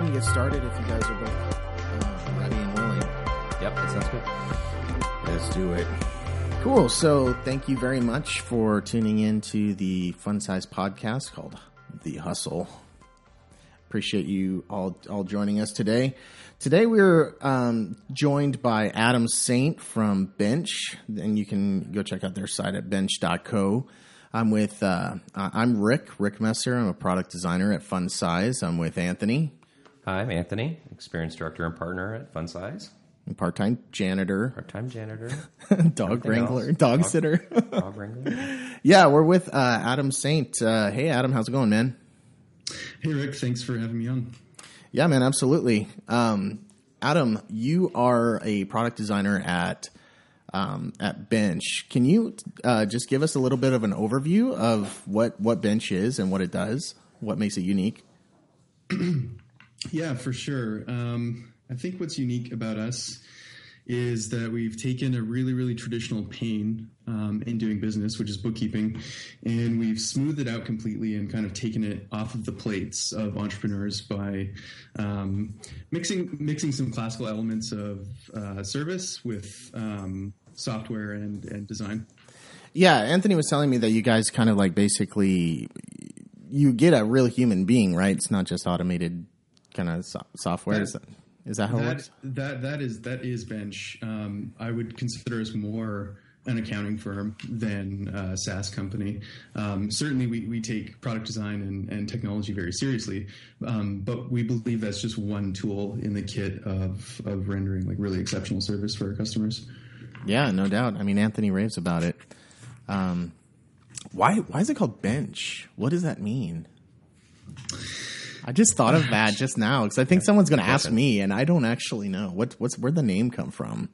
ahead and get started if you guys are both uh, ready and willing. Yep, that sounds good. Let's do it. Cool. So, thank you very much for tuning in to the fun size podcast called The Hustle. Appreciate you all all joining us today. Today we're um, joined by Adam Saint from Bench, and you can go check out their site at bench.co. I'm with uh, I'm Rick Rick Messer. I'm a product designer at Fun Size. I'm with Anthony, Hi, I'm Anthony, experienced director and partner at Fun Size, part time janitor, part time janitor, dog Everything wrangler, else. dog Dog- sitter. dog wrangler. yeah, we're with uh, Adam Saint. Uh, hey, Adam, how's it going, man? Hey Rick, thanks for having me on. Yeah, man, absolutely. Um, Adam, you are a product designer at um, at Bench. Can you uh, just give us a little bit of an overview of what what Bench is and what it does? What makes it unique? Yeah, for sure. Um, I think what's unique about us is that we've taken a really, really traditional pain um, in doing business, which is bookkeeping, and we've smoothed it out completely and kind of taken it off of the plates of entrepreneurs by um, mixing mixing some classical elements of uh, service with um, software and, and design. Yeah, Anthony was telling me that you guys kind of like basically you get a real human being, right? It's not just automated kind of so- software. Is that, is that how it works? that that is that is bench. Um, I would consider us more an accounting firm than a SaaS company. Um, certainly, we, we take product design and, and technology very seriously, um, but we believe that's just one tool in the kit of of rendering like really exceptional service for our customers. Yeah, no doubt. I mean, Anthony raves about it. Um, why why is it called bench? What does that mean? I just thought of that just now because I think someone's going to ask me, and I don't actually know what what's where the name come from.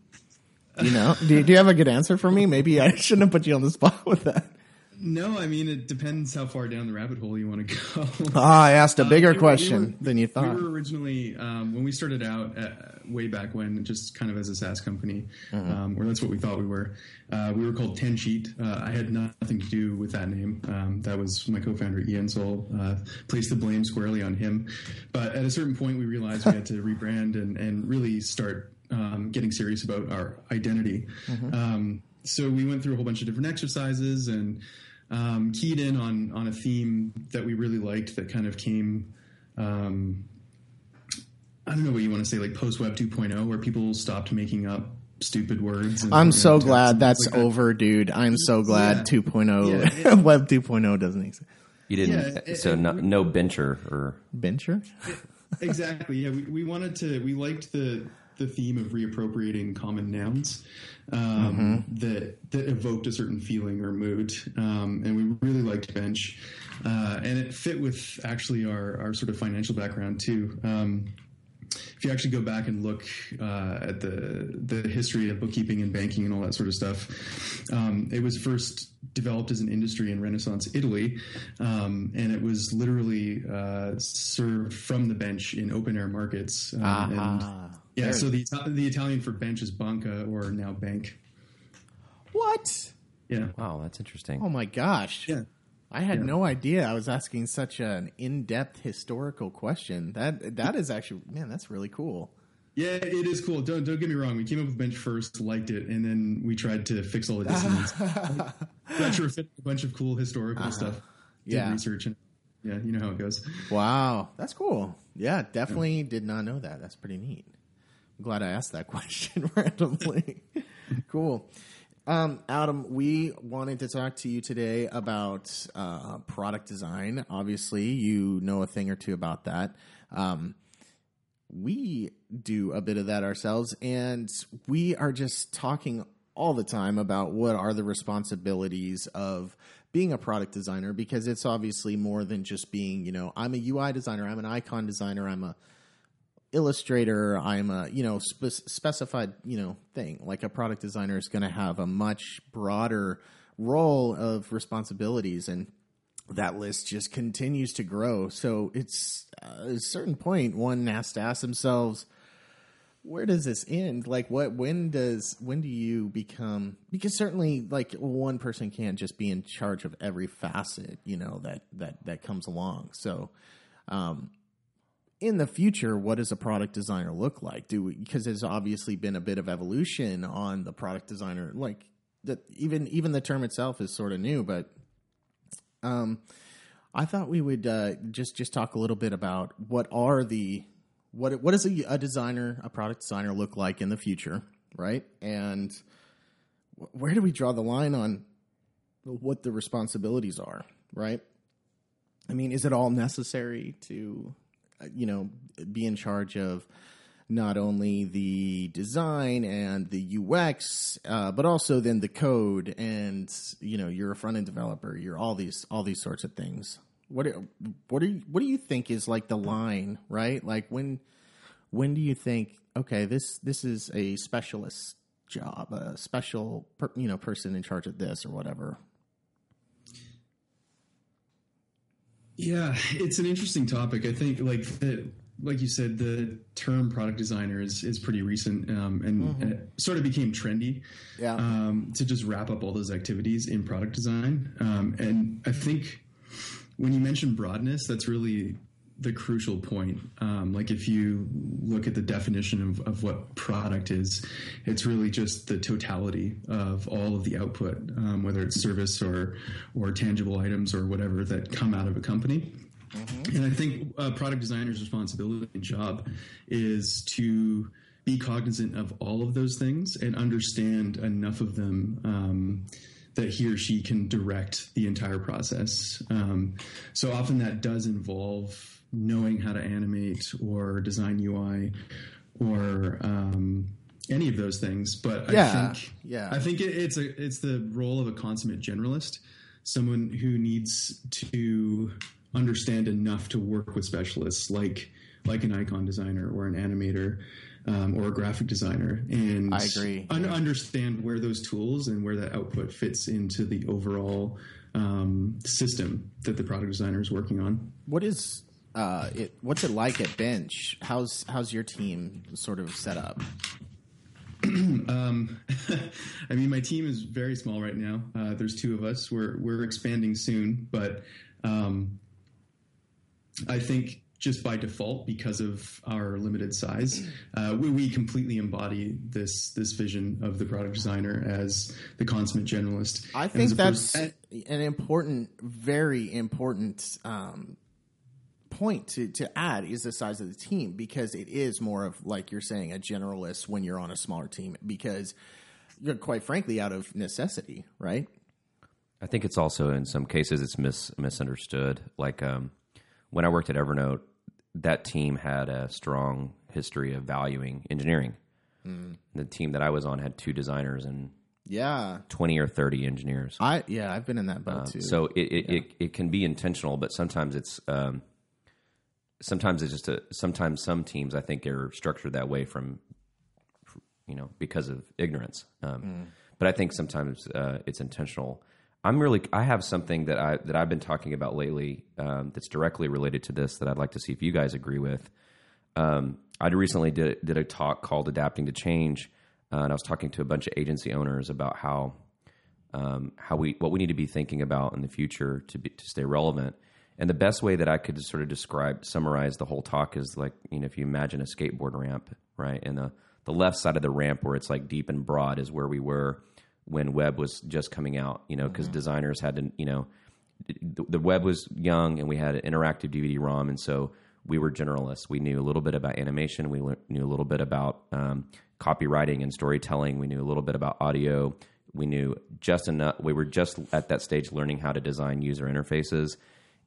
You know, do, do you have a good answer for me? Maybe I shouldn't have put you on the spot with that. No, I mean it depends how far down the rabbit hole you want to go. Ah, I asked a bigger we were- question we were- than you thought. We were originally um, when we started out uh, way back when, just kind of as a SaaS company, Mm-hmm. um, or that's what we thought we were. Uh, we were called Ten Sheet. Uh, I had nothing to do with that name. Um, that was my co-founder Ian Soul. Uh, placed the blame squarely on him. But at a certain point, we realized we had to rebrand and, and really start um, getting serious about our identity. Mm-hmm. So we went through a whole bunch of different exercises and um, keyed in on on a theme that we really liked that kind of came. Um, I don't know what you want to say, like post Web 2.0, where people stopped making up stupid words. And, I'm you so glad that's and things like over, dude. I'm so glad Yeah. 2.0 Yeah, Web 2.0 doesn't exist. You didn't, Yeah, it- so it- no, no bencher or Bencher? that. exactly. Yeah, we, we wanted to. We liked the the theme of reappropriating common nouns um, that that evoked a certain feeling or mood, um, and we really liked bench, uh, and it fit with actually our our sort of financial background too. Um, if you actually go back and look uh, at the the history of bookkeeping and banking and all that sort of stuff, um, it was first developed as an industry in Renaissance Italy, um, and it was literally uh, served from the bench in open air markets. Um, and Ah, yeah, so the the Italian for bench is banca or now bank. What? Yeah, wow, that's interesting. Oh my gosh. yeah. I had Yeah. no idea I was asking such an in-depth historical question. That that is actually man, that's really cool. Yeah, it is cool. Don't don't get me wrong. We came up with bench first, liked it, and then we tried to fix all the dissonance. Retrofit a bunch of cool historical stuff. Did Uh-huh. Yeah. research and yeah, you know how it goes. Wow, that's cool. Yeah, definitely did not know that. That's pretty neat. Glad I asked that question randomly. cool. Um, Adam, we wanted to talk to you today about uh, product design. Obviously, you know a thing or two about that. Um, we do a bit of that ourselves, and we are just talking all the time about what are the responsibilities of being a product designer because it's obviously more than just being, you know, I'm a UI designer, I'm an icon designer, I'm a illustrator, I'm a, you know, spe- specified, you know, thing. Like a product designer is going to have a much broader role of responsibilities and that list just continues to grow. So it's uh, a certain point one has to ask themselves, where does this end? Like what when does when do you become because certainly like one person can't just be in charge of every facet, you know, that that that comes along. So um in the future, what does a product designer look like? Do because there's obviously been a bit of evolution on the product designer. Like that, even even the term itself is sort of new. But um, I thought we would uh, just just talk a little bit about what are the what what does a, a designer, a product designer, look like in the future, right? And where do we draw the line on what the responsibilities are, right? I mean, is it all necessary to, you know, be in charge of not only the design and the UX, uh, but also then the code and you know you're a front end developer, you're all these all these sorts of things. What do- what do you, what do you think is like the line, right? Like when when do you think okay this this is a specialist job, a special per, you know person in charge of this or whatever? Yeah, it's an interesting topic. I think, like the, like you said, the term product designer is is pretty recent, um, and, and it sort of became trendy. Yeah. Um, to just wrap up all those activities in product design, um, and I think when you mention broadness, that's really the crucial point. Um, like if you look at the definition of, of what product is, it's really just the totality of all of the output, um, whether it's service or or tangible items or whatever that come out of a company. And I think a product designer's responsibility and job is to be cognizant of all of those things and understand enough of them um, that he or she can direct the entire process. Um, so often that does involve knowing how to animate or design UI or um, any of those things. But Yeah, I think yeah. I think it, it's a it's the role of a consummate generalist, someone who needs to understand enough to work with specialists like like an icon designer or an animator um, or a graphic designer, and I agree, un- understand where those tools and where that output fits into the overall um, system that the product designer is working on. What is uh, it? What's it like at Bench? How's how's your team sort of set up? Um, I mean, my team is very small right now. Uh, there's two of us. We're we're expanding soon, but um, I think just by default, because of our limited size, uh, we, we completely embody this this vision of the product designer as the consummate generalist. I think that's an important, very important um, point to, to add is the size of the team because it is more of like you're saying a generalist when you're on a smaller team because you're quite frankly out of necessity, right? I think it's also in some cases it's mis- misunderstood. Like um, when I worked at Evernote, that team had a strong history of valuing engineering. The team that I was on had two designers and Yeah, twenty or thirty engineers. I yeah I've been in that boat too. Um, So it it, it it can be intentional, but sometimes it's um, sometimes it's just a sometimes some teams I think are structured that way from you know because of ignorance. Um, But I think sometimes uh, it's intentional. I'm really I have something that I that I've been talking about lately um, that's directly related to this that I'd like to see if you guys agree with. Um, I recently did did a talk called "Adapting to Change," uh, and I was talking to a bunch of agency owners about how um, how we what we need to be thinking about in the future to be, to stay relevant. And the best way that I could sort of describe summarize the whole talk is like you know if you imagine a skateboard ramp, right, and the the left side of the ramp where it's like deep and broad is where we were when web was just coming out, you know, because designers had to you know the, the web was young and we had an interactive DVD ROM, and so we were generalists. We knew a little bit about animation. We knew a little bit about um, copywriting and storytelling. We knew a little bit about audio. We knew just enough. We were just at that stage learning how to design user interfaces,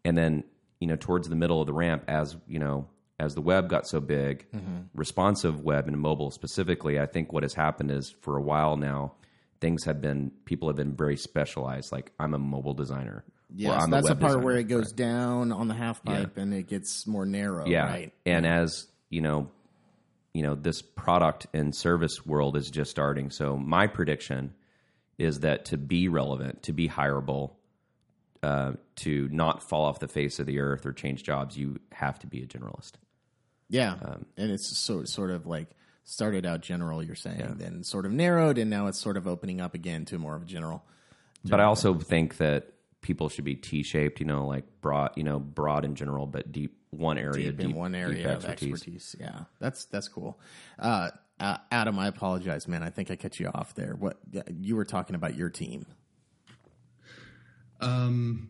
and then you know towards the middle of the ramp, as you know, as the web got so big, mm-hmm. responsive web and mobile specifically, I think what has happened is for a while now, things have been people have been very specialized. Like I'm a mobile designer. yeah, I'm a that's the part designer. where it goes down on the half pipe and it gets more narrow, yeah right? and as you know you know this product and service world is just starting so my prediction is that to be relevant to be hireable uh, to not fall off the face of the earth or change jobs you have to be a generalist Yeah, Um, and it's so sort of like started out general. You're saying, then sort of narrowed, and now it's sort of opening up again to more of a general. but i also think that people should be t-shaped you know like broad you know broad in general but deep one area, deep in one area of expertise. Yeah, that's that's cool. Uh, uh, Adam, I apologize, man. I think I cut you off there. What you were talking about your team? Um,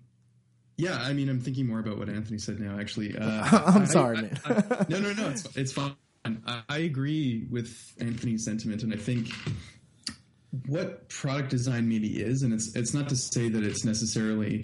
yeah, I mean, I'm thinking more about what Anthony said now. Actually, uh, I'm sorry, I, man. I, I, no, no, no. It's it's fine. I agree with Anthony's sentiment, and I think what product design maybe is, and it's it's not to say that it's necessarily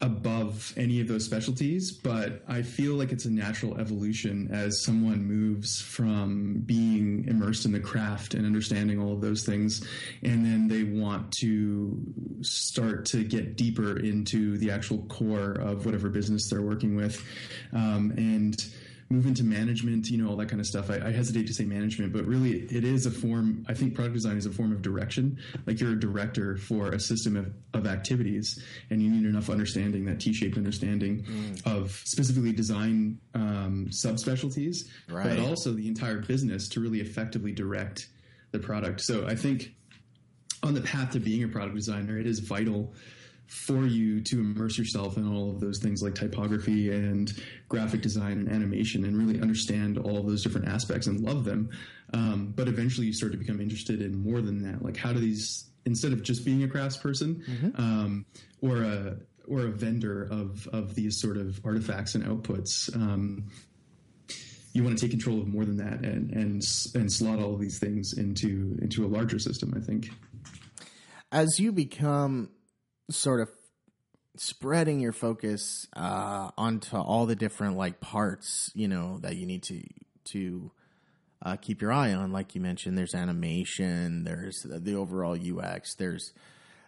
above any of those specialties, but I feel like it's a natural evolution as someone moves from being immersed in the craft and understanding all of those things, and then they want to start to get deeper into the actual core of whatever business they're working with, um, and move into management, you know, all that kind of stuff. I, I, hesitate to say management, but really it is a form, I think product design is a form of direction. Like you're a director for a system of, of activities and you need enough understanding, that T-shaped understanding mm. of specifically design um, subspecialties, right. but also the entire business to really effectively direct the product. So I think on the path to being a product designer, it is vital for you to immerse yourself in all of those things like typography and graphic design and animation and really understand all of those different aspects and love them. Um, but eventually you start to become interested in more than that. Like how do these, instead of just being a craftsperson mm-hmm. um, or a, or a vendor of, of these sort of artifacts and outputs, um, you want to take control of more than that and, and, and slot all of these things into, into a larger system, I think. As you become sort of spreading your focus uh, onto all the different like parts, you know, that you need to to uh, keep your eye on. Like you mentioned, there's animation, there's the overall UX, there's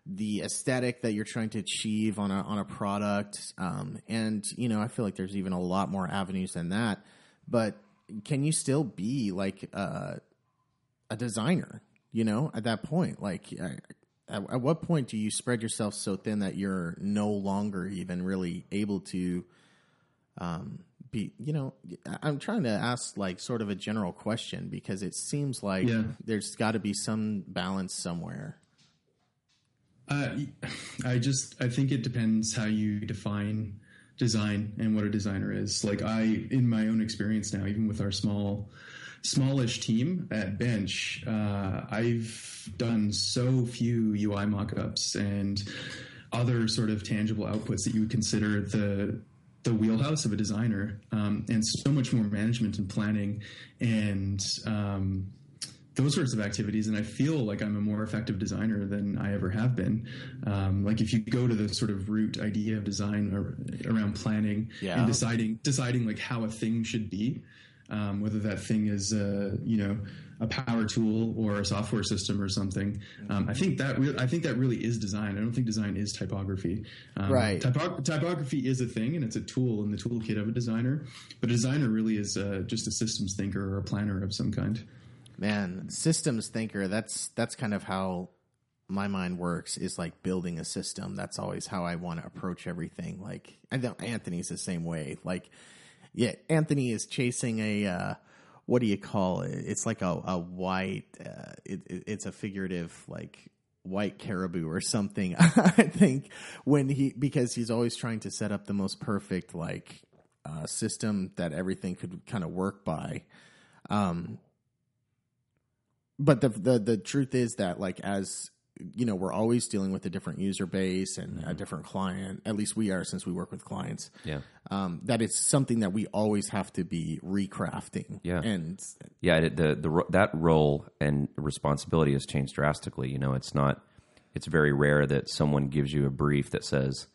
the aesthetic that you're trying to achieve on a on a product, um, and you know, I feel like there's even a lot more avenues than that. But can you still be like uh, a designer? You know, at that point, like at, at, what point do you spread yourself so thin that you're no longer even really able to um, be you know i'm trying to ask like sort of a general question because it seems like yeah. there's got to be some balance somewhere uh, i just i think it depends how you define design and what a designer is like i in my own experience now even with our small smallish team at Bench, uh, I've done so few UI mockups and other sort of tangible outputs that you would consider the the wheelhouse of a designer, um, and so much more management and planning and um, those sorts of activities. And I feel like I'm a more effective designer than I ever have been. Um, like if you go to the sort of root idea of design or, around planning yeah. and deciding deciding like how a thing should be, um, whether that thing is a you know a power tool or a software system or something. Um, I think that re- I think that really is design. I don't think design is typography. Um, right. Typo- typography is a thing and it's a tool in the toolkit of a designer, but a designer really is uh, just a systems thinker or a planner of some kind. Man, systems thinker. That's that's kind of how my mind works is like building a system. That's always how I want to approach everything. Like I know Anthony's the same way. Like yeah, Anthony is chasing a uh, what do you call it? It's like a, a white. Uh, it, it, it's a figurative like white caribou or something. I think when he because he's always trying to set up the most perfect like uh, system that everything could kind of work by. Um, but the the the truth is that like as you know we're always dealing with a different user base and mm-hmm. a different client. At least we are since we work with clients. Yeah. Um, that it's something that we always have to be recrafting. Yeah. And yeah the, the that role and responsibility has changed drastically you know it's not it's very rare that someone gives you a brief that says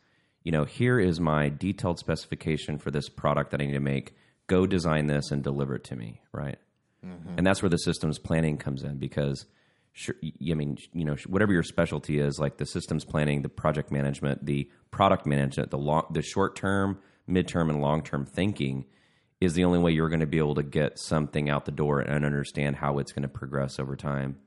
you know here is my detailed specification for this product that i need to make. Go design this and deliver it to me right? Mm-hmm. and that's where the systems planning comes in because sure, I mean, you know, whatever your specialty is, like the systems planning, the project management, the product management, the long, the short term, midterm, and long term thinking is the only way you're going to be able to get something out the door and understand how it's going to progress over time,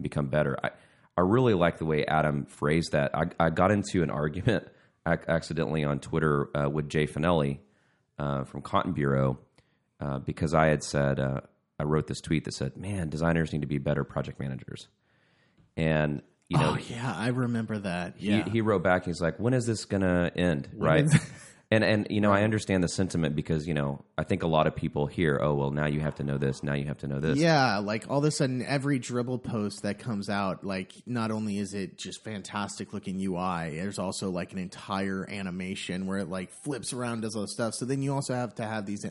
become better. I, I really like the way Adam phrased that. I, I got into an argument accidentally on Twitter uh, with Jay Fanelli uh, from Cotton Bureau uh, because I had said uh, I wrote this tweet that said, "Man, designers need to be better project managers." And you know, oh, yeah, I remember that. Yeah, he, he wrote back. He's like, "When is this gonna end?" When right? And and you know, I understand the sentiment because you know, I think a lot of people hear, "Oh, well, now you have to know this. Now you have to know this." Yeah, like all of a sudden, every Dribbble post that comes out, like not only is it just fantastic looking UI, there's also like an entire animation where it like flips around, does all this stuff. So then you also have to have these uh,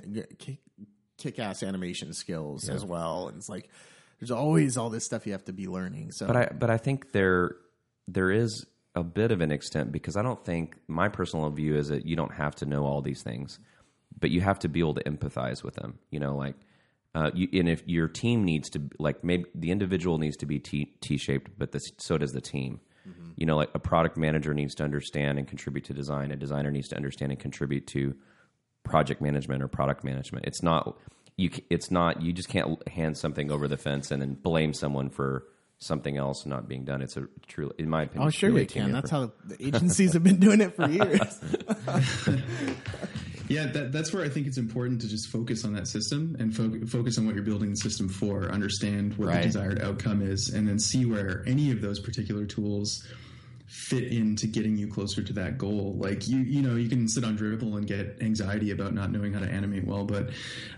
kick ass animation skills as well. And it's like there's always all this stuff you have to be learning. So, But I but I think there there is a bit of an extent because I don't think my personal view is that you don't have to know all these things, but you have to be able to empathize with them. You know, like. Uh, you, and if your team needs to like maybe the individual needs to be T shaped, but this, so does the team. You know, like a product manager needs to understand and contribute to design. A designer needs to understand and contribute to project management or product management. It's not you. It's not you. Just can't hand something over the fence and then blame someone for something else not being done. It's a truly, in my opinion. oh, sure really you team can. That's effort. how the agencies have been doing it for years. Yeah, that, that's where I think it's important to just focus on that system and fo- focus on what you're building the system for, understand what Right. the desired outcome is, and then see where any of those particular tools fit into getting you closer to that goal. Like you, you know, you can sit on Dribbble and get anxiety about not knowing how to animate well, but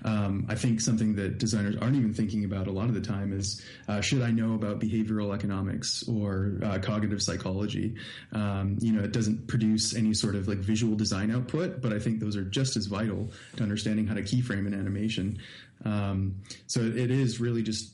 um, I think something that designers aren't even thinking about a lot of the time is uh, should I know about behavioral economics or uh, cognitive psychology? Um, you know, it doesn't produce any sort of like visual design output, but I think those are just as vital to understanding how to keyframe an animation. Um, so it is really just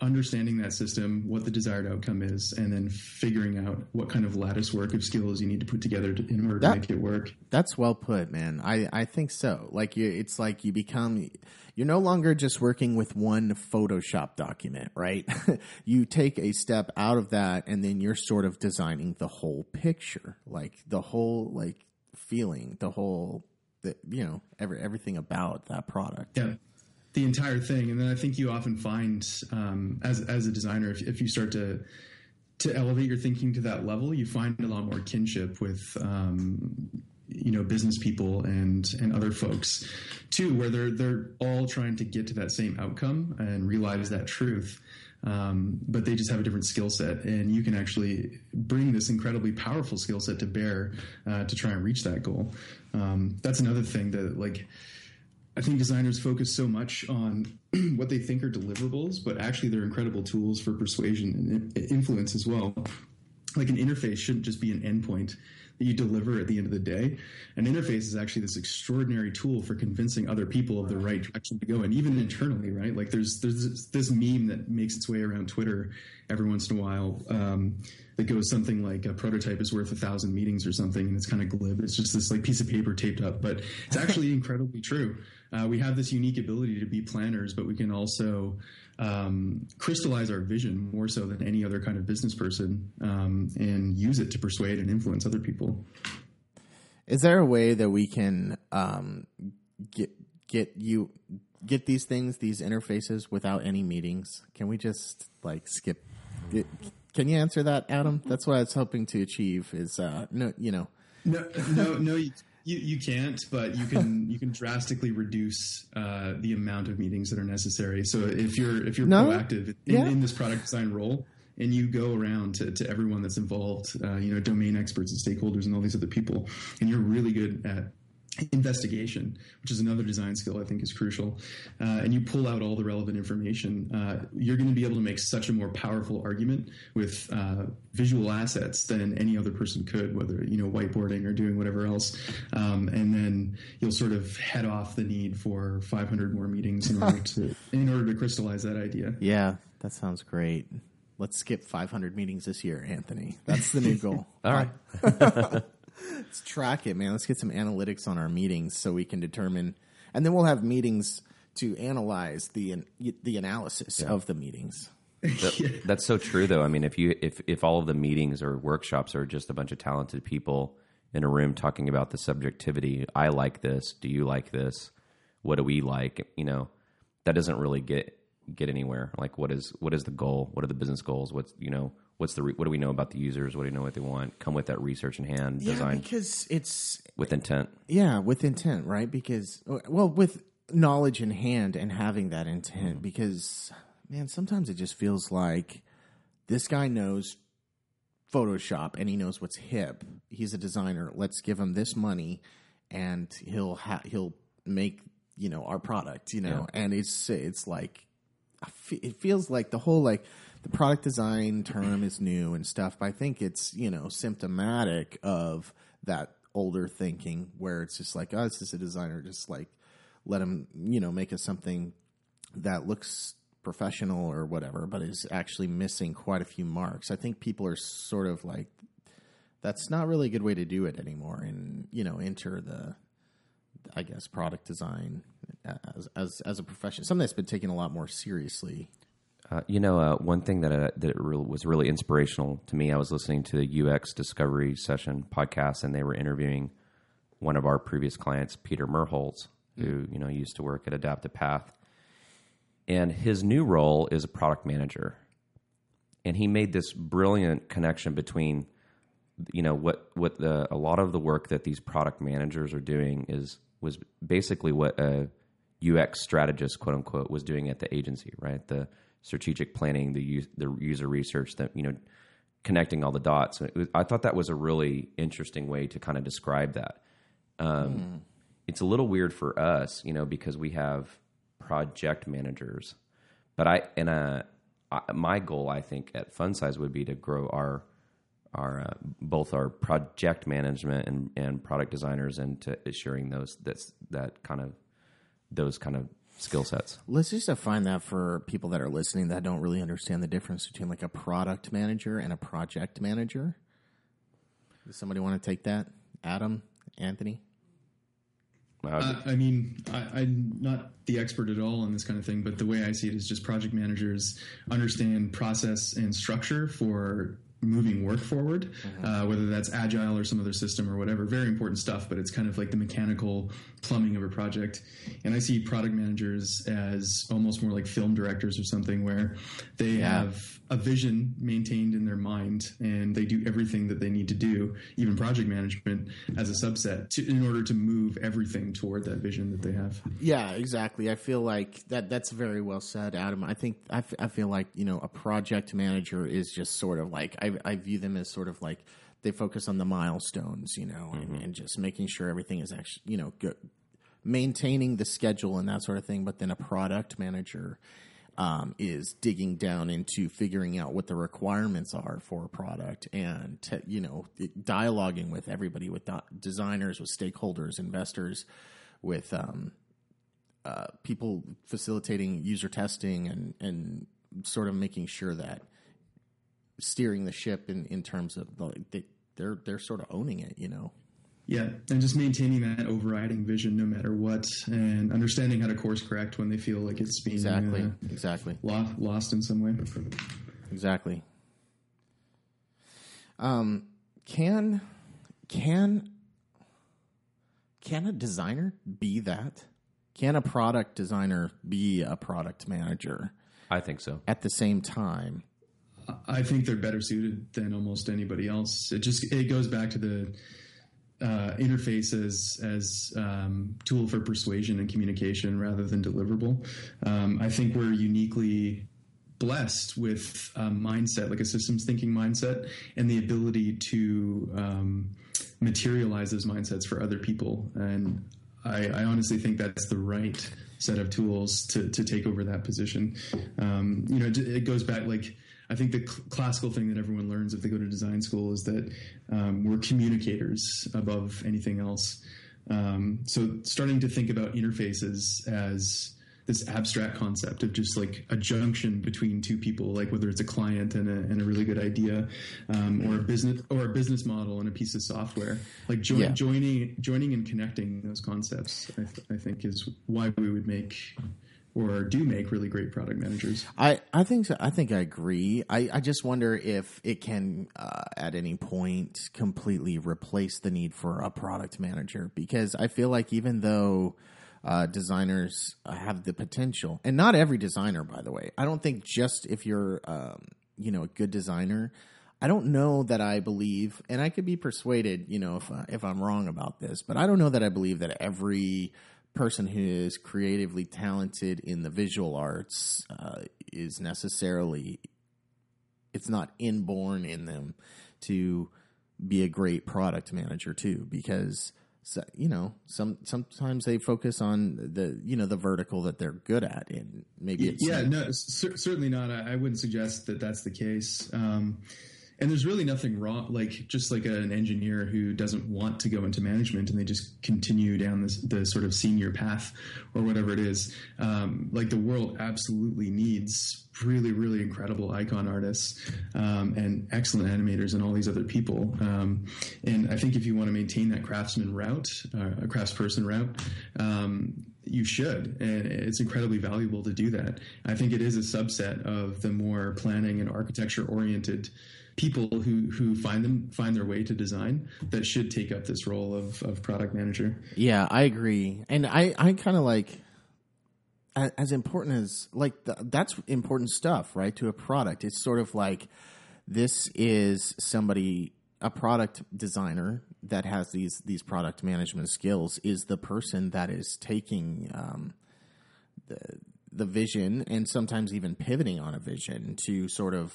understanding that system, what the desired outcome is, and then figuring out what kind of lattice work of skills you need to put together to, in order That- to make it work. That's well put, man. I, I think so. Like you, it's like you become, you're no longer just working with one Photoshop document, right? you take a step out of that, and then you're sort of designing the whole picture, like the whole like feeling, the whole, the, you know, every everything about that product. Yeah, the entire thing, and then I think you often find um, as as a designer, if, if you start to to elevate your thinking to that level, you find a lot more kinship with um, you know business people and and other folks too, where they're they're all trying to get to that same outcome and realize that truth. Um, but they just have a different skill set, and you can actually bring this incredibly powerful skill set to bear uh, to try and reach that goal. Um, that's another thing that like I think designers focus so much on what they think are deliverables, but actually they're incredible tools for persuasion and influence as well. Like an interface shouldn't just be an endpoint that you deliver at the end of the day. An interface is actually this extraordinary tool for convincing other people of the right direction to go, and even internally, right? Like there's there's this, meme that makes its way around Twitter every once in a while um, that goes something like a prototype is worth a thousand meetings or something, and it's kind of glib. It's just this like piece of paper taped up, but it's actually incredibly true. Uh, we have this unique ability to be planners, but we can also um, crystallize our vision more so than any other kind of business person um, and use it to persuade and influence other people. Is there a way that we can um, get get you get these things, these interfaces, without any meetings? Can we just like skip? It, can you answer that, Adam? That's what I was hoping to achieve. Is uh, no, you know, No, no, no. You, you, you can't, but you can you can drastically reduce uh, the amount of meetings that are necessary. So if you're if you're No? proactive in, Yeah. in this product design role and you go around to, to everyone that's involved, uh, you know, domain experts and stakeholders and all these other people, and you're really good at investigation, which is another design skill I think is crucial, uh, and you pull out all the relevant information, uh, you're going to be able to make such a more powerful argument with uh, visual assets than any other person could, whether you know whiteboarding or doing whatever else, um, and then you'll sort of head off the need for 500 more meetings in order to in order to crystallize that idea. yeah, that sounds great. Let's skip 500 meetings this year, Anthony. That's the new goal. All right. Let's track it, man. Let's get some analytics on our meetings so we can determine, and then we'll have meetings to analyze the the analysis of the meetings. That- That's so true, though. I mean, if you if if all of the meetings or workshops are just a bunch of talented people in a room talking about the subjectivity, I like this. Do you like this? What do we like? You know, that doesn't really get get anywhere. Like, what is what is the goal? What are the business goals? What's you know what's the re- what do we know about the users? What do we know what they want? Come with that research in hand, Yeah, design because it's with intent. yeah with intent, right? Because well, with knowledge in hand and having that intent. Mm-hmm. Because man, sometimes it just feels like this guy knows Photoshop and he knows what's hip. He's a designer. Let's give him this money and he'll ha- he'll make you know our product, you know, and it's it's like it feels like the whole like the product design term is new and stuff, but I think it's you know symptomatic of that older thinking where it's just like, oh, just a designer, just like let him you know make us something that looks professional or whatever, but is actually missing quite a few marks. I think people are sort of like, that's not really a good way to do it anymore, and you know, enter the, I guess, product design as as as a profession, something that's been taken a lot more seriously. Uh, you know, uh, one thing that uh, that re- was really inspirational to me. I was listening to the UX Discovery Session podcast, and they were interviewing one of our previous clients, Peter Merholz, who you know used to work at Adaptive Path, and his new role is a product manager. And he made this brilliant connection between, you know, what what the a lot of the work that these product managers are doing is was basically what a UX strategist, quote unquote, was doing at the agency, right? The strategic planning, the use, the user research, that you know, connecting all the dots. Was- I thought that was a really interesting way to kind of describe that. Um, It's a little weird for us, you know, because we have project managers, but I and uh, my goal, I think, at Fun Size would be to grow our our uh, both our project management and, and product designers into assuring those that's that kind of those kind of skill sets. Let's just define that for people that are listening that don't really understand the difference between like a product manager and a project manager. Does somebody want to take that? Adam, Anthony? Uh, I mean, I, I'm not the expert at all on this kind of thing, but the way I see it is just project managers understand process and structure for moving work forward, uh, whether that's agile or some other system or whatever. Very important stuff, but it's kind of like the mechanical plumbing of a project. And I see product managers as almost more like film directors or something where they have a vision maintained in their mind and they do everything that they need to do, even project management as a subset, to, in order to move everything toward that vision that they have. Yeah, exactly. I feel like that that's very well said, Adam. I think I, f- I feel like, you know, a project manager is just sort of like I, I view them as sort of like they focus on the milestones, you know, and, and just making sure everything is actually, you know, good, maintaining the schedule and that sort of thing. But then a product manager um, is digging down into figuring out what the requirements are for a product and te- you know dialoguing with everybody, with do- designers, with stakeholders, investors, with um, uh, people facilitating user testing and and sort of making sure that steering the ship in, in terms of the, they, they're they're sort of owning it, you know. Yeah, and just maintaining that overriding vision no matter what, and understanding how to course correct when they feel like it's being Exactly, uh, exactly, lo- lost in some way. exactly. Um, can can can a designer be that? Can a product designer be a product manager I think so. at the same time? I think they're better suited than almost anybody else. It just it goes back to the uh, interface as as um, tool for persuasion and communication rather than deliverable. Um, I think we're uniquely blessed with a mindset, like a systems thinking mindset, and the ability to um, materialize those mindsets for other people. And I, I honestly think that's the right set of tools to, to take over that position. Um, you know, it, it goes back like I think the cl- classical thing that everyone learns if they go to design school is that um, we're communicators above anything else. Um, so starting to think about interfaces as this abstract concept of just like a junction between two people, like whether it's a client and a, and a really good idea, um, or a business or a business model and a piece of software, like join, Yeah. joining joining and connecting those concepts, I, th- I think is why we would make or do make really great product managers. I, I think so. I think I agree. I, I just wonder if it can uh, at any point completely replace the need for a product manager because I feel like even though uh, designers have the potential, and not every designer, by the way, I don't think just if you're um, you know a good designer. I don't know that I believe, and I could be persuaded, you know, if if I'm wrong about this, but I don't know that I believe that every person who is creatively talented in the visual arts uh, is necessarily it's not inborn in them to be a great product manager too because you know, some sometimes they focus on the you know the vertical that they're good at, and maybe it's yeah, no, cer- certainly not. I, I wouldn't suggest that that's the case. Um, and there's really nothing wrong, like just like an engineer who doesn't want to go into management and they just continue down this, the sort of senior path or whatever it is. Um, like the world absolutely needs really, really incredible icon artists um, and excellent animators and all these other people. Um, and I think if you want to maintain that craftsman route, uh, a craftsperson route, um, you should, and it's incredibly valuable to do that. I think it is a subset of the more planning and architecture oriented people who who find them find their way to design that should take up this role of, of product manager. Yeah, I agree, and I I kind of like as important as like the, that's important stuff, right? To a product, it's sort of like this is somebody a product designer that has these these product management skills is the person that is taking um, the the vision and sometimes even pivoting on a vision to sort of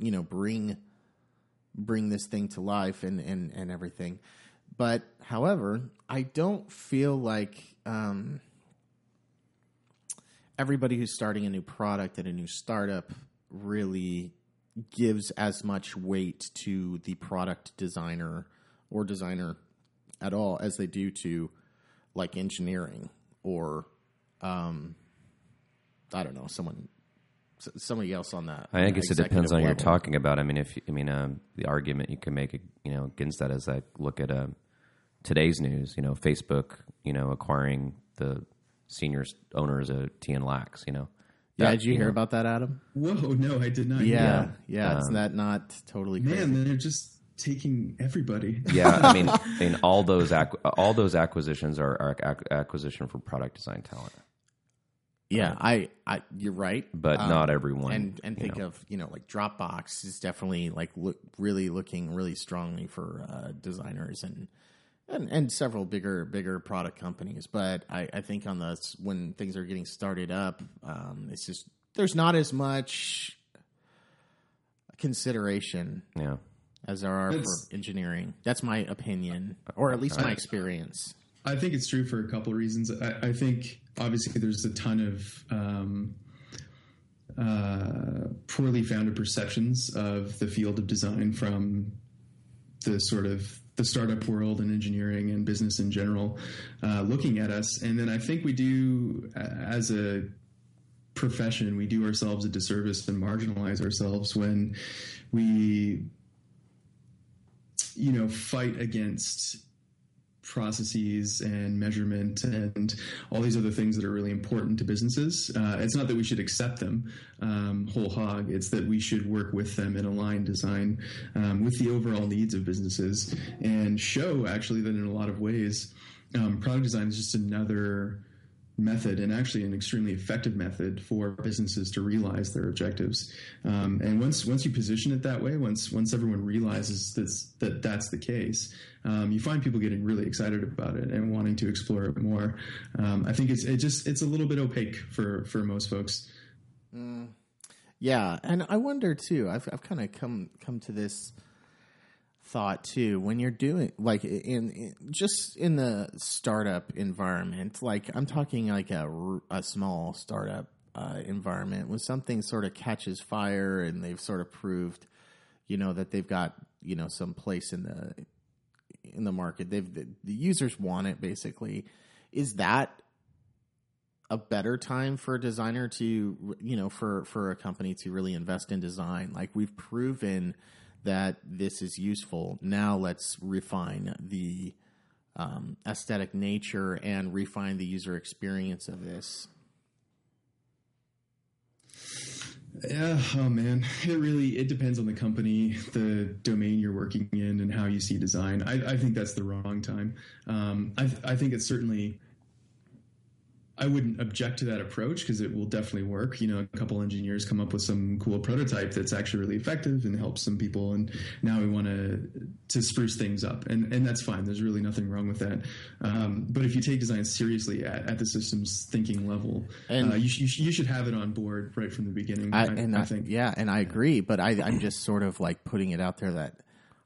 you know bring bring this thing to life and and and everything. But however, I don't feel like um, everybody who's starting a new product at a new startup really gives as much weight to the product designer or designer at all as they do to like engineering or um, I don't know someone somebody else on that. I guess it depends on executive who you're talking about. I mean, if I mean um, the argument you can make, you know, against that is like look at um, today's news. You know, Facebook, you know, acquiring the senior owners of Teehan+Lax. You know, Yeah, did you, hear know, about that, Adam? Whoa, no, I did not. Yeah, Yeah. yeah. Is that not totally crazy? man, they're just taking everybody. Yeah, I mean, I mean, all those ac- all those acquisitions are, are ac- acquisition for product design talent, yeah, I, I, you're right. but Um, not everyone. and and think know. of you know like Dropbox is definitely like look really looking really strongly for uh, designers and, and and several bigger bigger product companies. But I, I think on the when things are getting started up, um, it's just there's not as much consideration yeah. as there are That's- for engineering. That's my opinion, or at least my experience. I think it's true for a couple of reasons. I, I think obviously there's a ton of um, uh, poorly founded perceptions of the field of design from the sort of the startup world and engineering and business in general uh, looking at us. And then I think we do, as a profession, we do ourselves a disservice and marginalize ourselves when we, you know, fight against processes and measurement and all these other things that are really important to businesses. Uh, it's not that we should accept them um, whole hog. It's that we should work with them and align design um, with the overall needs of businesses and show actually that in a lot of ways, um, product design is just another method and actually an extremely effective method for businesses to realize their objectives. Um, and once once you position it that way, once once everyone realizes that's, that that's the case, um, you find people getting really excited about it and wanting to explore it more. Um, I think it's it just it's a little bit opaque for for most folks. Yeah, and I wonder too. I've I've kind of come come to this thought too when you're doing like in, in just in the startup environment. Like I'm talking like a, a small startup uh, environment when something sort of catches fire and they've sort of proved, you know, that they've got you know some place in the in the market. They've the, the users want it basically. Is that a better time for a designer to you know for for a company to really invest in design like we've proven that this is useful now let's refine the um, aesthetic nature and refine the user experience of this Yeah, oh man, it really it depends on the company, the domain you're working in, and how you see design. I, I think that's the wrong time. Um, I, I think it's certainly. I wouldn't object to that approach because it will definitely work. You know, a couple engineers come up with some cool prototype that's actually really effective and helps some people, and now we want to to spruce things up, and and that's fine. There's really nothing wrong with that. Um, but if you take design seriously at, at the systems thinking level, And- uh, you, sh- you, sh- you should have it on board right from the beginning. I, I, and I I, think. yeah and i agree but I, i'm just sort of like putting it out there that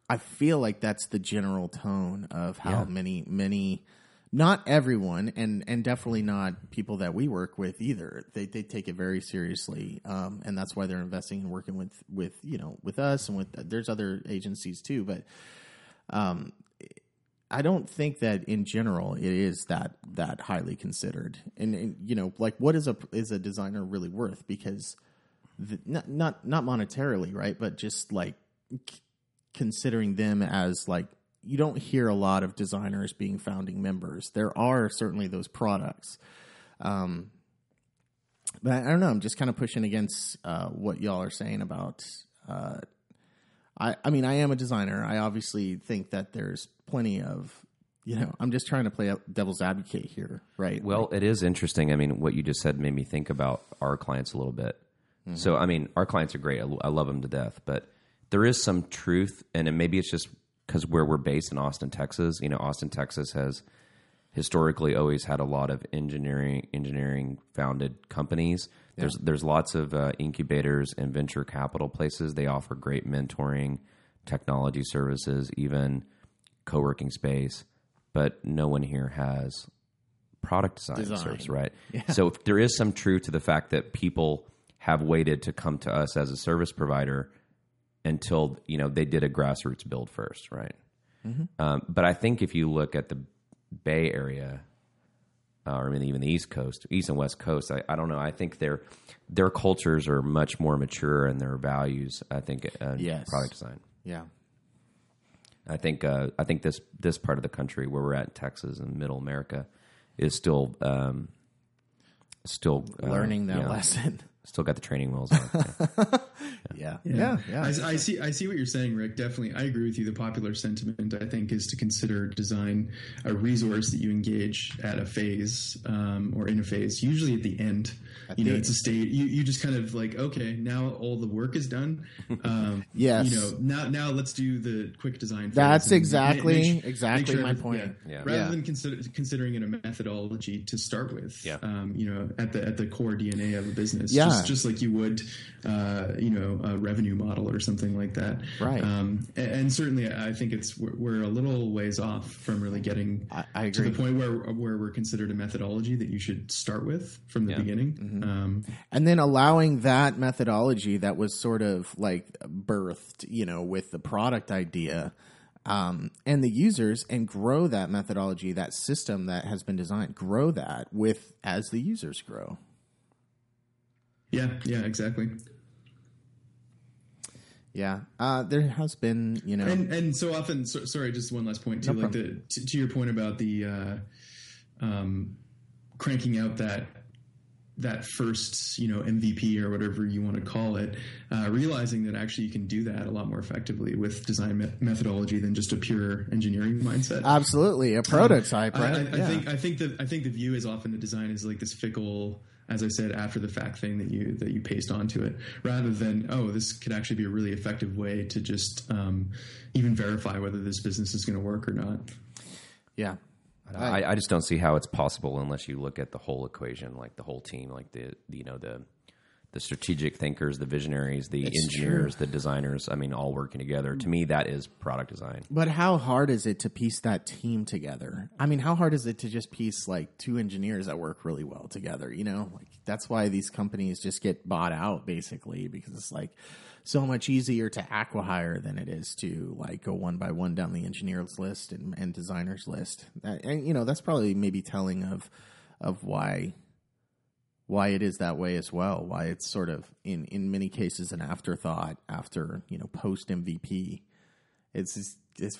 I feel like that's the general tone of how Yeah. many many not everyone and and definitely not people that we work with either. They they take it very seriously. Um and that's why they're investing and working with with, you know, with us and with there's other agencies too, but um I don't think that in general it is that that highly considered. And, and you know, like what is a is a designer really worth because the, not not not monetarily, right? But just like c- considering them as like you don't hear a lot of designers being founding members. There are certainly those products, um, but I, don't know. I'm just kind of pushing against uh, what y'all are saying about. Uh, I I mean, I am a designer. I obviously think that there's plenty of. You know, I'm just trying to play devil's advocate here, right? Well, it is interesting. I mean, what you just said made me think about our clients a little bit. So, I mean, our clients are great. I, I love them to death, but there is some truth, and it, maybe it's just because where we're based in Austin, Texas. You know, Austin, Texas has historically always had a lot of engineering engineering founded companies. There's there's lots of uh, incubators and venture capital places. They offer great mentoring, technology services, even co-working space, but no one here has product design, Design. service, right? So if there is some truth to the fact that people have waited to come to us as a service provider until you know they did a grassroots build first, right? Um, but I think if you look at the Bay Area, uh, or even the East Coast, East and West Coast, I, I don't know. I think their their cultures are much more mature and their values. I think uh, Yes. product design. yeah, I think uh, I think this this part of the country where we're at in Texas and Middle America is still um, still uh, learning that lesson. Still got the training wheels on. Yeah. Yeah, yeah, yeah. I, I see. I see what you're saying, Rick. Definitely, I agree with you. The popular sentiment, I think, is to consider design a resource that you engage at a phase um, or in a phase, usually at the end. you know, the- it's a state. You, you just kind of like, okay, now all the work is done. Um, Yes. You know, now now let's do the quick design. phase That's and ma- exactly- make su- exactly my point. yeah. Yeah. Rather Yeah. than consider, considering it a methodology to start with. Yeah. Um, you know, at the at the core DNA of a business. Yeah. Just, just like you would, uh, you know, a revenue model or something like that. Right. Um, and, and certainly, I think it's we're, we're a little ways off from really getting I, I to the point where where we're considered a methodology that you should start with from the Yeah. beginning. Mm-hmm. Um, and then allowing that methodology that was sort of like birthed, you know, with the product idea um, and the users, and grow that methodology, that system that has been designed, grow that with as the users grow. Yeah, yeah, exactly. Yeah, uh, there has been, you know, And and so often, so, sorry, just one last point too. No like the to, to your point about the uh, um, cranking out that that first, you know, MVP or whatever you want to call it, uh, realizing that actually you can do that a lot more effectively with design me- methodology than just a pure engineering mindset. absolutely a prototype, I, right? I, I Yeah. think I think that I think the view is often the design is like this fickle, as I said, after the fact thing that you that you paste onto it, rather than oh, this could actually be a really effective way to just um, even verify whether this business is going to work or not. yeah, I, I just don't see how it's possible unless you look at the whole equation, like the whole team, like the you know the the strategic thinkers, the visionaries, the It's engineers, the designers. I mean, all working together. To me, that is product design. But how hard is it to piece that team together? I mean, how hard is it to just piece like two engineers that work really well together? You know, like that's why these companies just get bought out basically because it's like so much easier to acquihire than it is to like go one by one down the engineers list and, and designers list. That- And you know, that's probably maybe telling of of why why it is that way as well. Why it's sort of in in many cases an afterthought after you know post MVP it's just, it's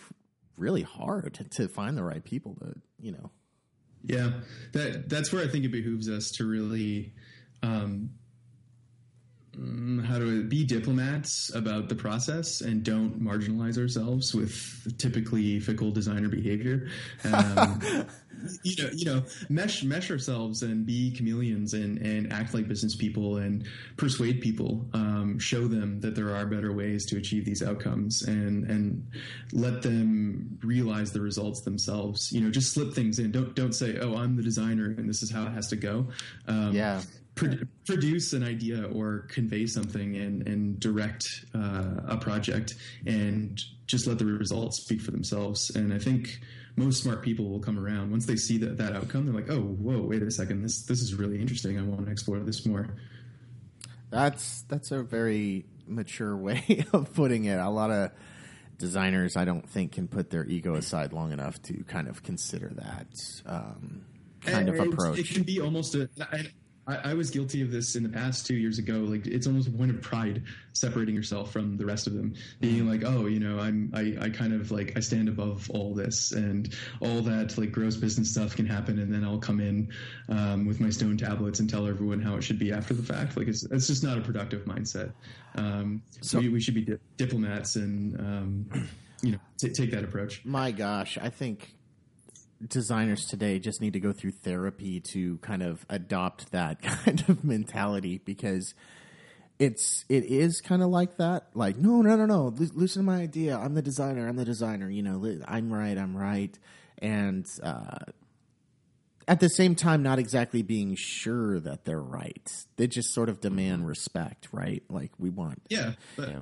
really hard to find the right people to you know Yeah, that that's where I think it behooves us to really, um, how to be diplomats about the process and don't marginalize ourselves with typically fickle designer behavior. Um, you know, you know, mesh mesh ourselves and be chameleons and and act like business people and persuade people, um, show them that there are better ways to achieve these outcomes and and let them realize the results themselves. You know, just slip things in. Don't don't say, "Oh, I'm the designer and this is how it has to go." Um, Yeah. Pro- produce an idea or convey something and and direct uh, a project and just let the results speak for themselves. And I think most smart people will come around once they see that that outcome. They're like, oh, whoa, wait a second, this this is really interesting. I want to explore this more. That's that's a very mature way of putting it. A lot of designers, I don't think, can put their ego aside long enough to kind of consider that um, kind And of approach. It can be almost a. I, I, I was guilty of this in the past two years ago. Like it's almost a point of pride separating yourself from the rest of them, being like, oh, you know, I'm I, I kind of like I stand above all this and all that like gross business stuff can happen, and then I'll come in um, with my stone tablets and tell everyone how it should be after the fact. Like it's it's just not a productive mindset. Um, so we, we should be di- diplomats and um, you know t- take that approach. My gosh, I think designers today just need to go through therapy to kind of adopt that kind of mentality because it's it is kind of like that. Like, no, no, no, no. Listen to my idea. I'm the designer. I'm the designer. You know, li- I'm right. I'm right. And uh, at the same time, not exactly being sure that they're right. They just sort of demand respect, right? Like we want. Yeah,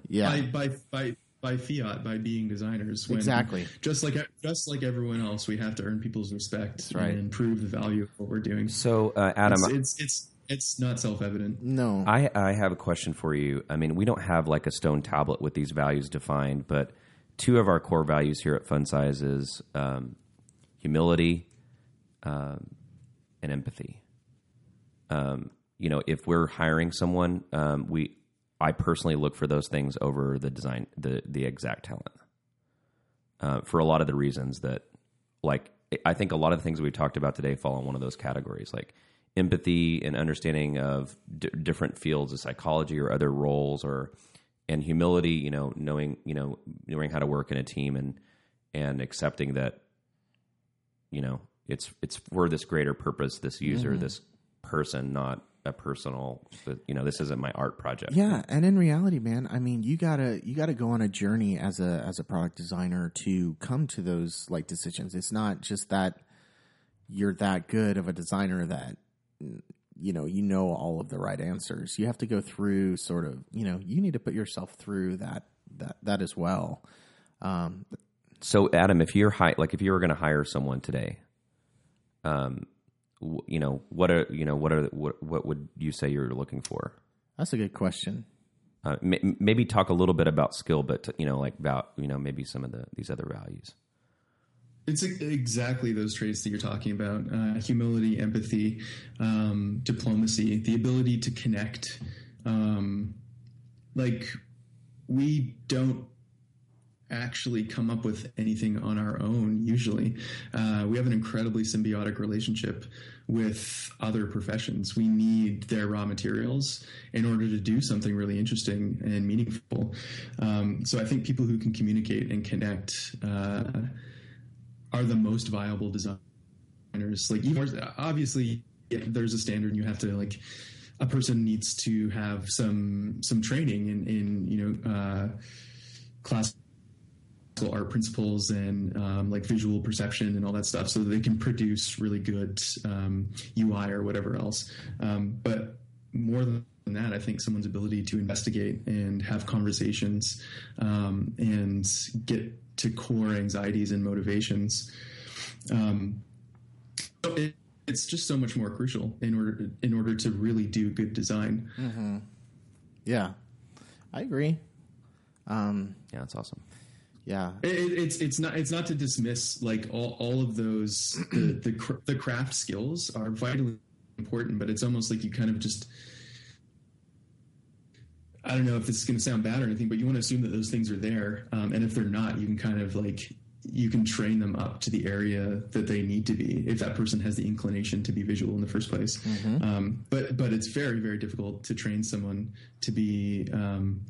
Yeah. By, by by by fiat, by being designers. When Exactly. Just like just like everyone else, we have to earn people's respect right. and prove the value of what we're doing. So, uh, Adam, It's it's it's, it's not self evident. No. I, I have a question for you. I mean, we don't have like a stone tablet with these values defined, but two of our core values here at Fun Size is um, humility um, and empathy. Um, you know, if we're hiring someone, um, we I personally look for those things over the design, the the exact talent, uh, for a lot of the reasons that, like, I think a lot of the things we talked about today fall in one of those categories, like empathy and understanding of d- different fields of psychology or other roles, or and humility. You know, knowing you know knowing how to work in a team and and accepting that, you know, it's it's for this greater purpose, this user, this person, not a personal. You know, this isn't my art project. Yeah, and in reality, man, I mean, you gotta you gotta go on a journey as a as a product designer to come to those like decisions. It's not just that you're that good of a designer that you know you know all of the right answers. You have to go through sort of you know you need to put yourself through that that that as well. Um, So, Adam, if you're hi- like if you were going to hire someone today, um, you know what are you know what are what what would you say you're looking for? that's a good question. Uh, m- maybe talk a little bit about skill, but you know, like about you know maybe some of the these other values. It's exactly those traits that you're talking about: uh, humility, empathy, um, diplomacy, the ability to connect. Um, like we don't actually come up with anything on our own. Usually, uh, we have an incredibly symbiotic relationship with other professions. We need their raw materials in order to do something really interesting and meaningful. Um, so I think people who can communicate and connect. Uh, are the most viable designers. Like, obviously, yeah, there's a standard, and you have to like a person needs to have some some training in in you know uh, classical art principles and um, like visual perception and all that stuff, so that they can produce really good um, UI or whatever else. Um, but more than that, I think someone's ability to investigate and have conversations um, and get to core anxieties and motivations. Um, so it, it's just so much more crucial in order in order to really do good design. Yeah, I agree. Um, Yeah, that's awesome. Yeah, It, it- it's it's not it's not to dismiss like all, all of those the the, the craft skills are vitally important, but it's almost like you kind of just I don't know if this is going to sound bad or anything, but you want to assume that those things are there, um, and if they're not, you can kind of like you can train them up to the area that they need to be if that person has the inclination to be visual in the first place. Um, but but it's very very difficult to train someone to be um,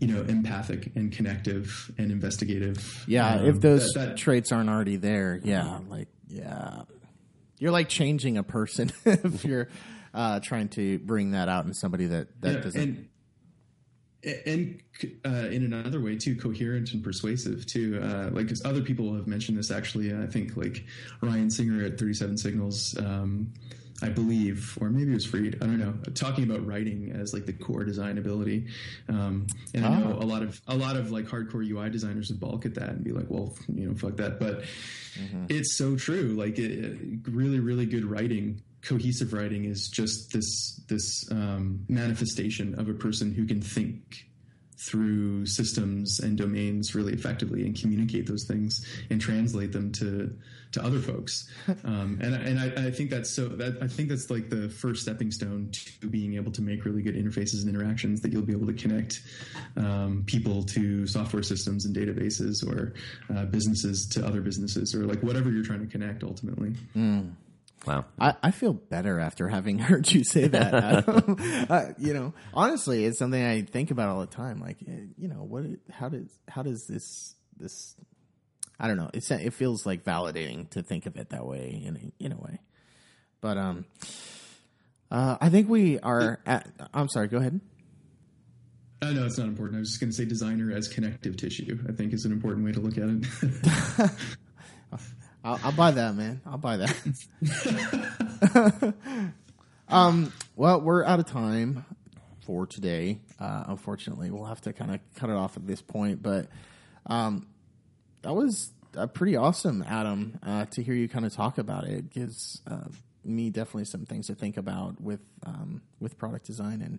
you know empathic and connective and investigative. yeah. Um, if those that- that- traits aren't already there, yeah, like yeah, you're like changing a person if you're uh, trying to bring that out in somebody that that yeah, doesn't. and and uh, in another way too coherent and persuasive too uh, like other people have mentioned this actually i think like ryan singer at 37signals um, I believe, or maybe it was Fried. I don't know. Talking about writing as like the core design ability, um, and I know Ah. a lot of a lot of like hardcore UI designers would balk at that and be like, "Well, you know, fuck that." But it's so true. Like, it- really, really good writing, cohesive writing, is just this this um, manifestation of a person who can think through systems and domains really effectively and communicate those things and translate them to to other folks. Um, and and I, I think that's so that I think that's like the first stepping stone to being able to make really good interfaces and interactions that you'll be able to connect um, people to software systems and databases or uh, businesses to other businesses or like whatever you're trying to connect ultimately. Wow. I, I feel better after having heard you say that. Uh, you know, honestly, it's something I think about all the time. Like, eh, you know, what? How does how does this this? I don't know. It's it feels like validating to think of it that way in a, in a way. But um, uh, I think we are. At, I'm sorry. Go ahead. Uh, no, it's not important. I was just going to say designer as connective tissue. I think is an important way to look at it. I'll, I'll buy that, man. I'll buy that. um, well, we're out of time for today. Uh, unfortunately, we'll have to kind of cut it off at this point. But um, that was uh, pretty awesome, Adam, uh, to hear you kind of talk about it. It gives uh, me definitely some things to think about with um, with product design and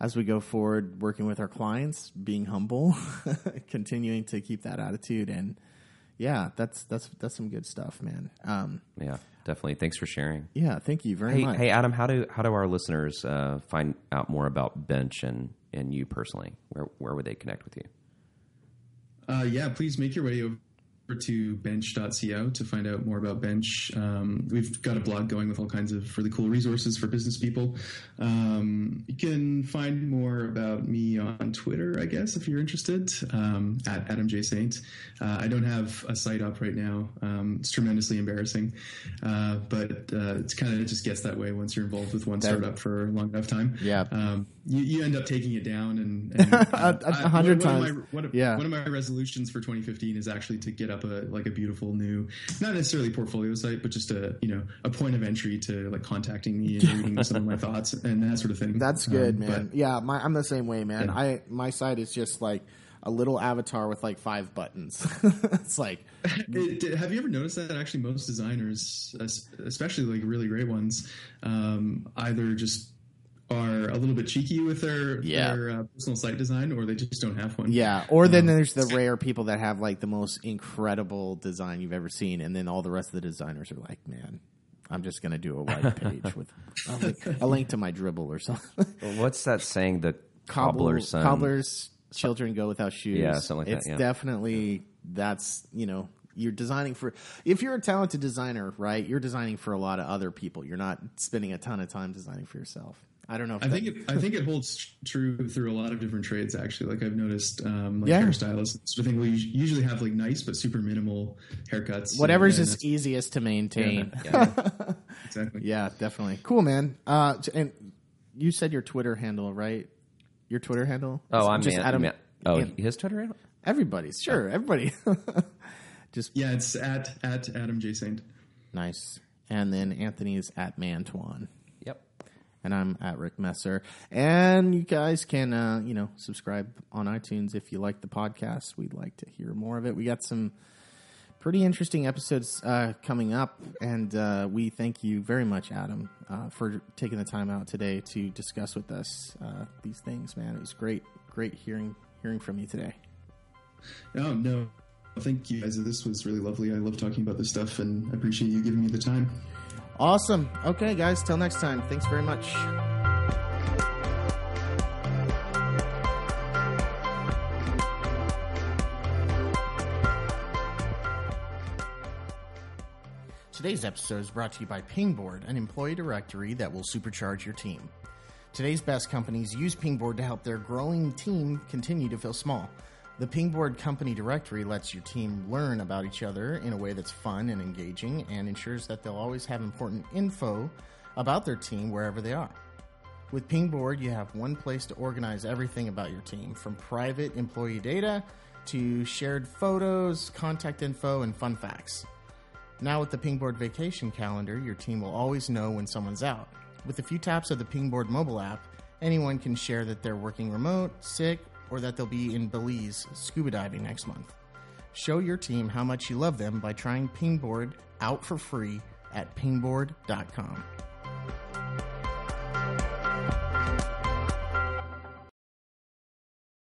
as we go forward, working with our clients, being humble, continuing to keep that attitude, and yeah, that's that's that's some good stuff, man. Um, Yeah, definitely. Thanks for sharing. yeah, thank you very Hey, much. hey, Adam, how do how do our listeners uh, find out more about Bench and and you personally? Where where would they connect with you? Uh, yeah, please make your way over to bench.co to find out more about Bench. Um, we've got a blog going with all kinds of really cool resources for business people. Um, you can find more about me on Twitter, I guess, if you're interested, um, at Adam J. Saint. Uh, I don't have a site up right now. Um, it's tremendously embarrassing, uh, but uh, it's kind of it just gets that way once you're involved with one startup for a long enough time. Yeah. Um, you, you end up taking it down and, and A- uh, a hundred one of times. my- one of, Yeah. one of my resolutions for 2015 is actually to get up a like a beautiful new, not necessarily portfolio site, but just a you know a point of entry to like contacting me and reading some of my thoughts and that sort of thing. That's good, Um, man. but- yeah, my, I'm the same way, man. Yeah. I my site is just like a little avatar with like five buttons. it's like It- did- have you ever noticed that actually most designers, especially like really great ones, um, either just are a little bit cheeky with their Yeah. their uh, personal site design, or they just don't have one. yeah. Or then there's the rare people that have like the most incredible design you've ever seen, and then all the rest of the designers are like, man. I'm just gonna do a white page with a link, to my Dribbble or something. What's that saying? The cobbler's son. Cobbler's children go without shoes. Yeah, something like that, it's yeah. definitely that's you know you're designing for if you're a talented designer, right? You're designing for a lot of other people. You're not spending a ton of time designing for yourself. I don't know. If I that- think it, I think it holds true through a lot of different trades. Actually, like I've noticed, um, like Yeah. hairstylists sort of thing. We usually have like nice but super minimal haircuts. whatever's and, just easiest to maintain. that's- exactly. Yeah, definitely. Cool, man. Uh, and you said your Twitter handle, right? Your Twitter handle? Oh, It's I'm just man, Adam. man- Oh, An- his Twitter handle. everybody's sure. Everybody. just Yeah, it's at at Adam J Saint. nice. And then Anthony's at Mantuan. And I'm at Rick Messer. And you guys can, uh, you know, subscribe on iTunes if you like the podcast. We'd like to hear more of it. We got some pretty interesting episodes uh, coming up, and uh, we thank you very much, Adam, uh, for taking the time out today to discuss with us uh, these things. Man, it was great, great hearing hearing from you today. Oh no, thank you guys. This was really lovely. I love talking about this stuff, and I appreciate you giving me the time. Awesome. Okay, guys. Till next time. Thanks very much. Today's episode is brought to you by Pingboard, an employee directory that will supercharge your team. Today's best companies use Pingboard to help their growing team continue to feel small. The Pingboard company directory lets your team learn about each other in a way that's fun and engaging and ensures that they'll always have important info about their team wherever they are. With Pingboard, you have one place to organize everything about your team, from private employee data to shared photos, contact info, and fun facts. Now, with the Pingboard Vacation Calendar, your team will always know when someone's out. With a few taps of the Pingboard mobile app, anyone can share that they're working remote, sick, or that they'll be in Belize scuba diving next month. Show your team how much you love them by trying Pingboard out for free at pingboard.com.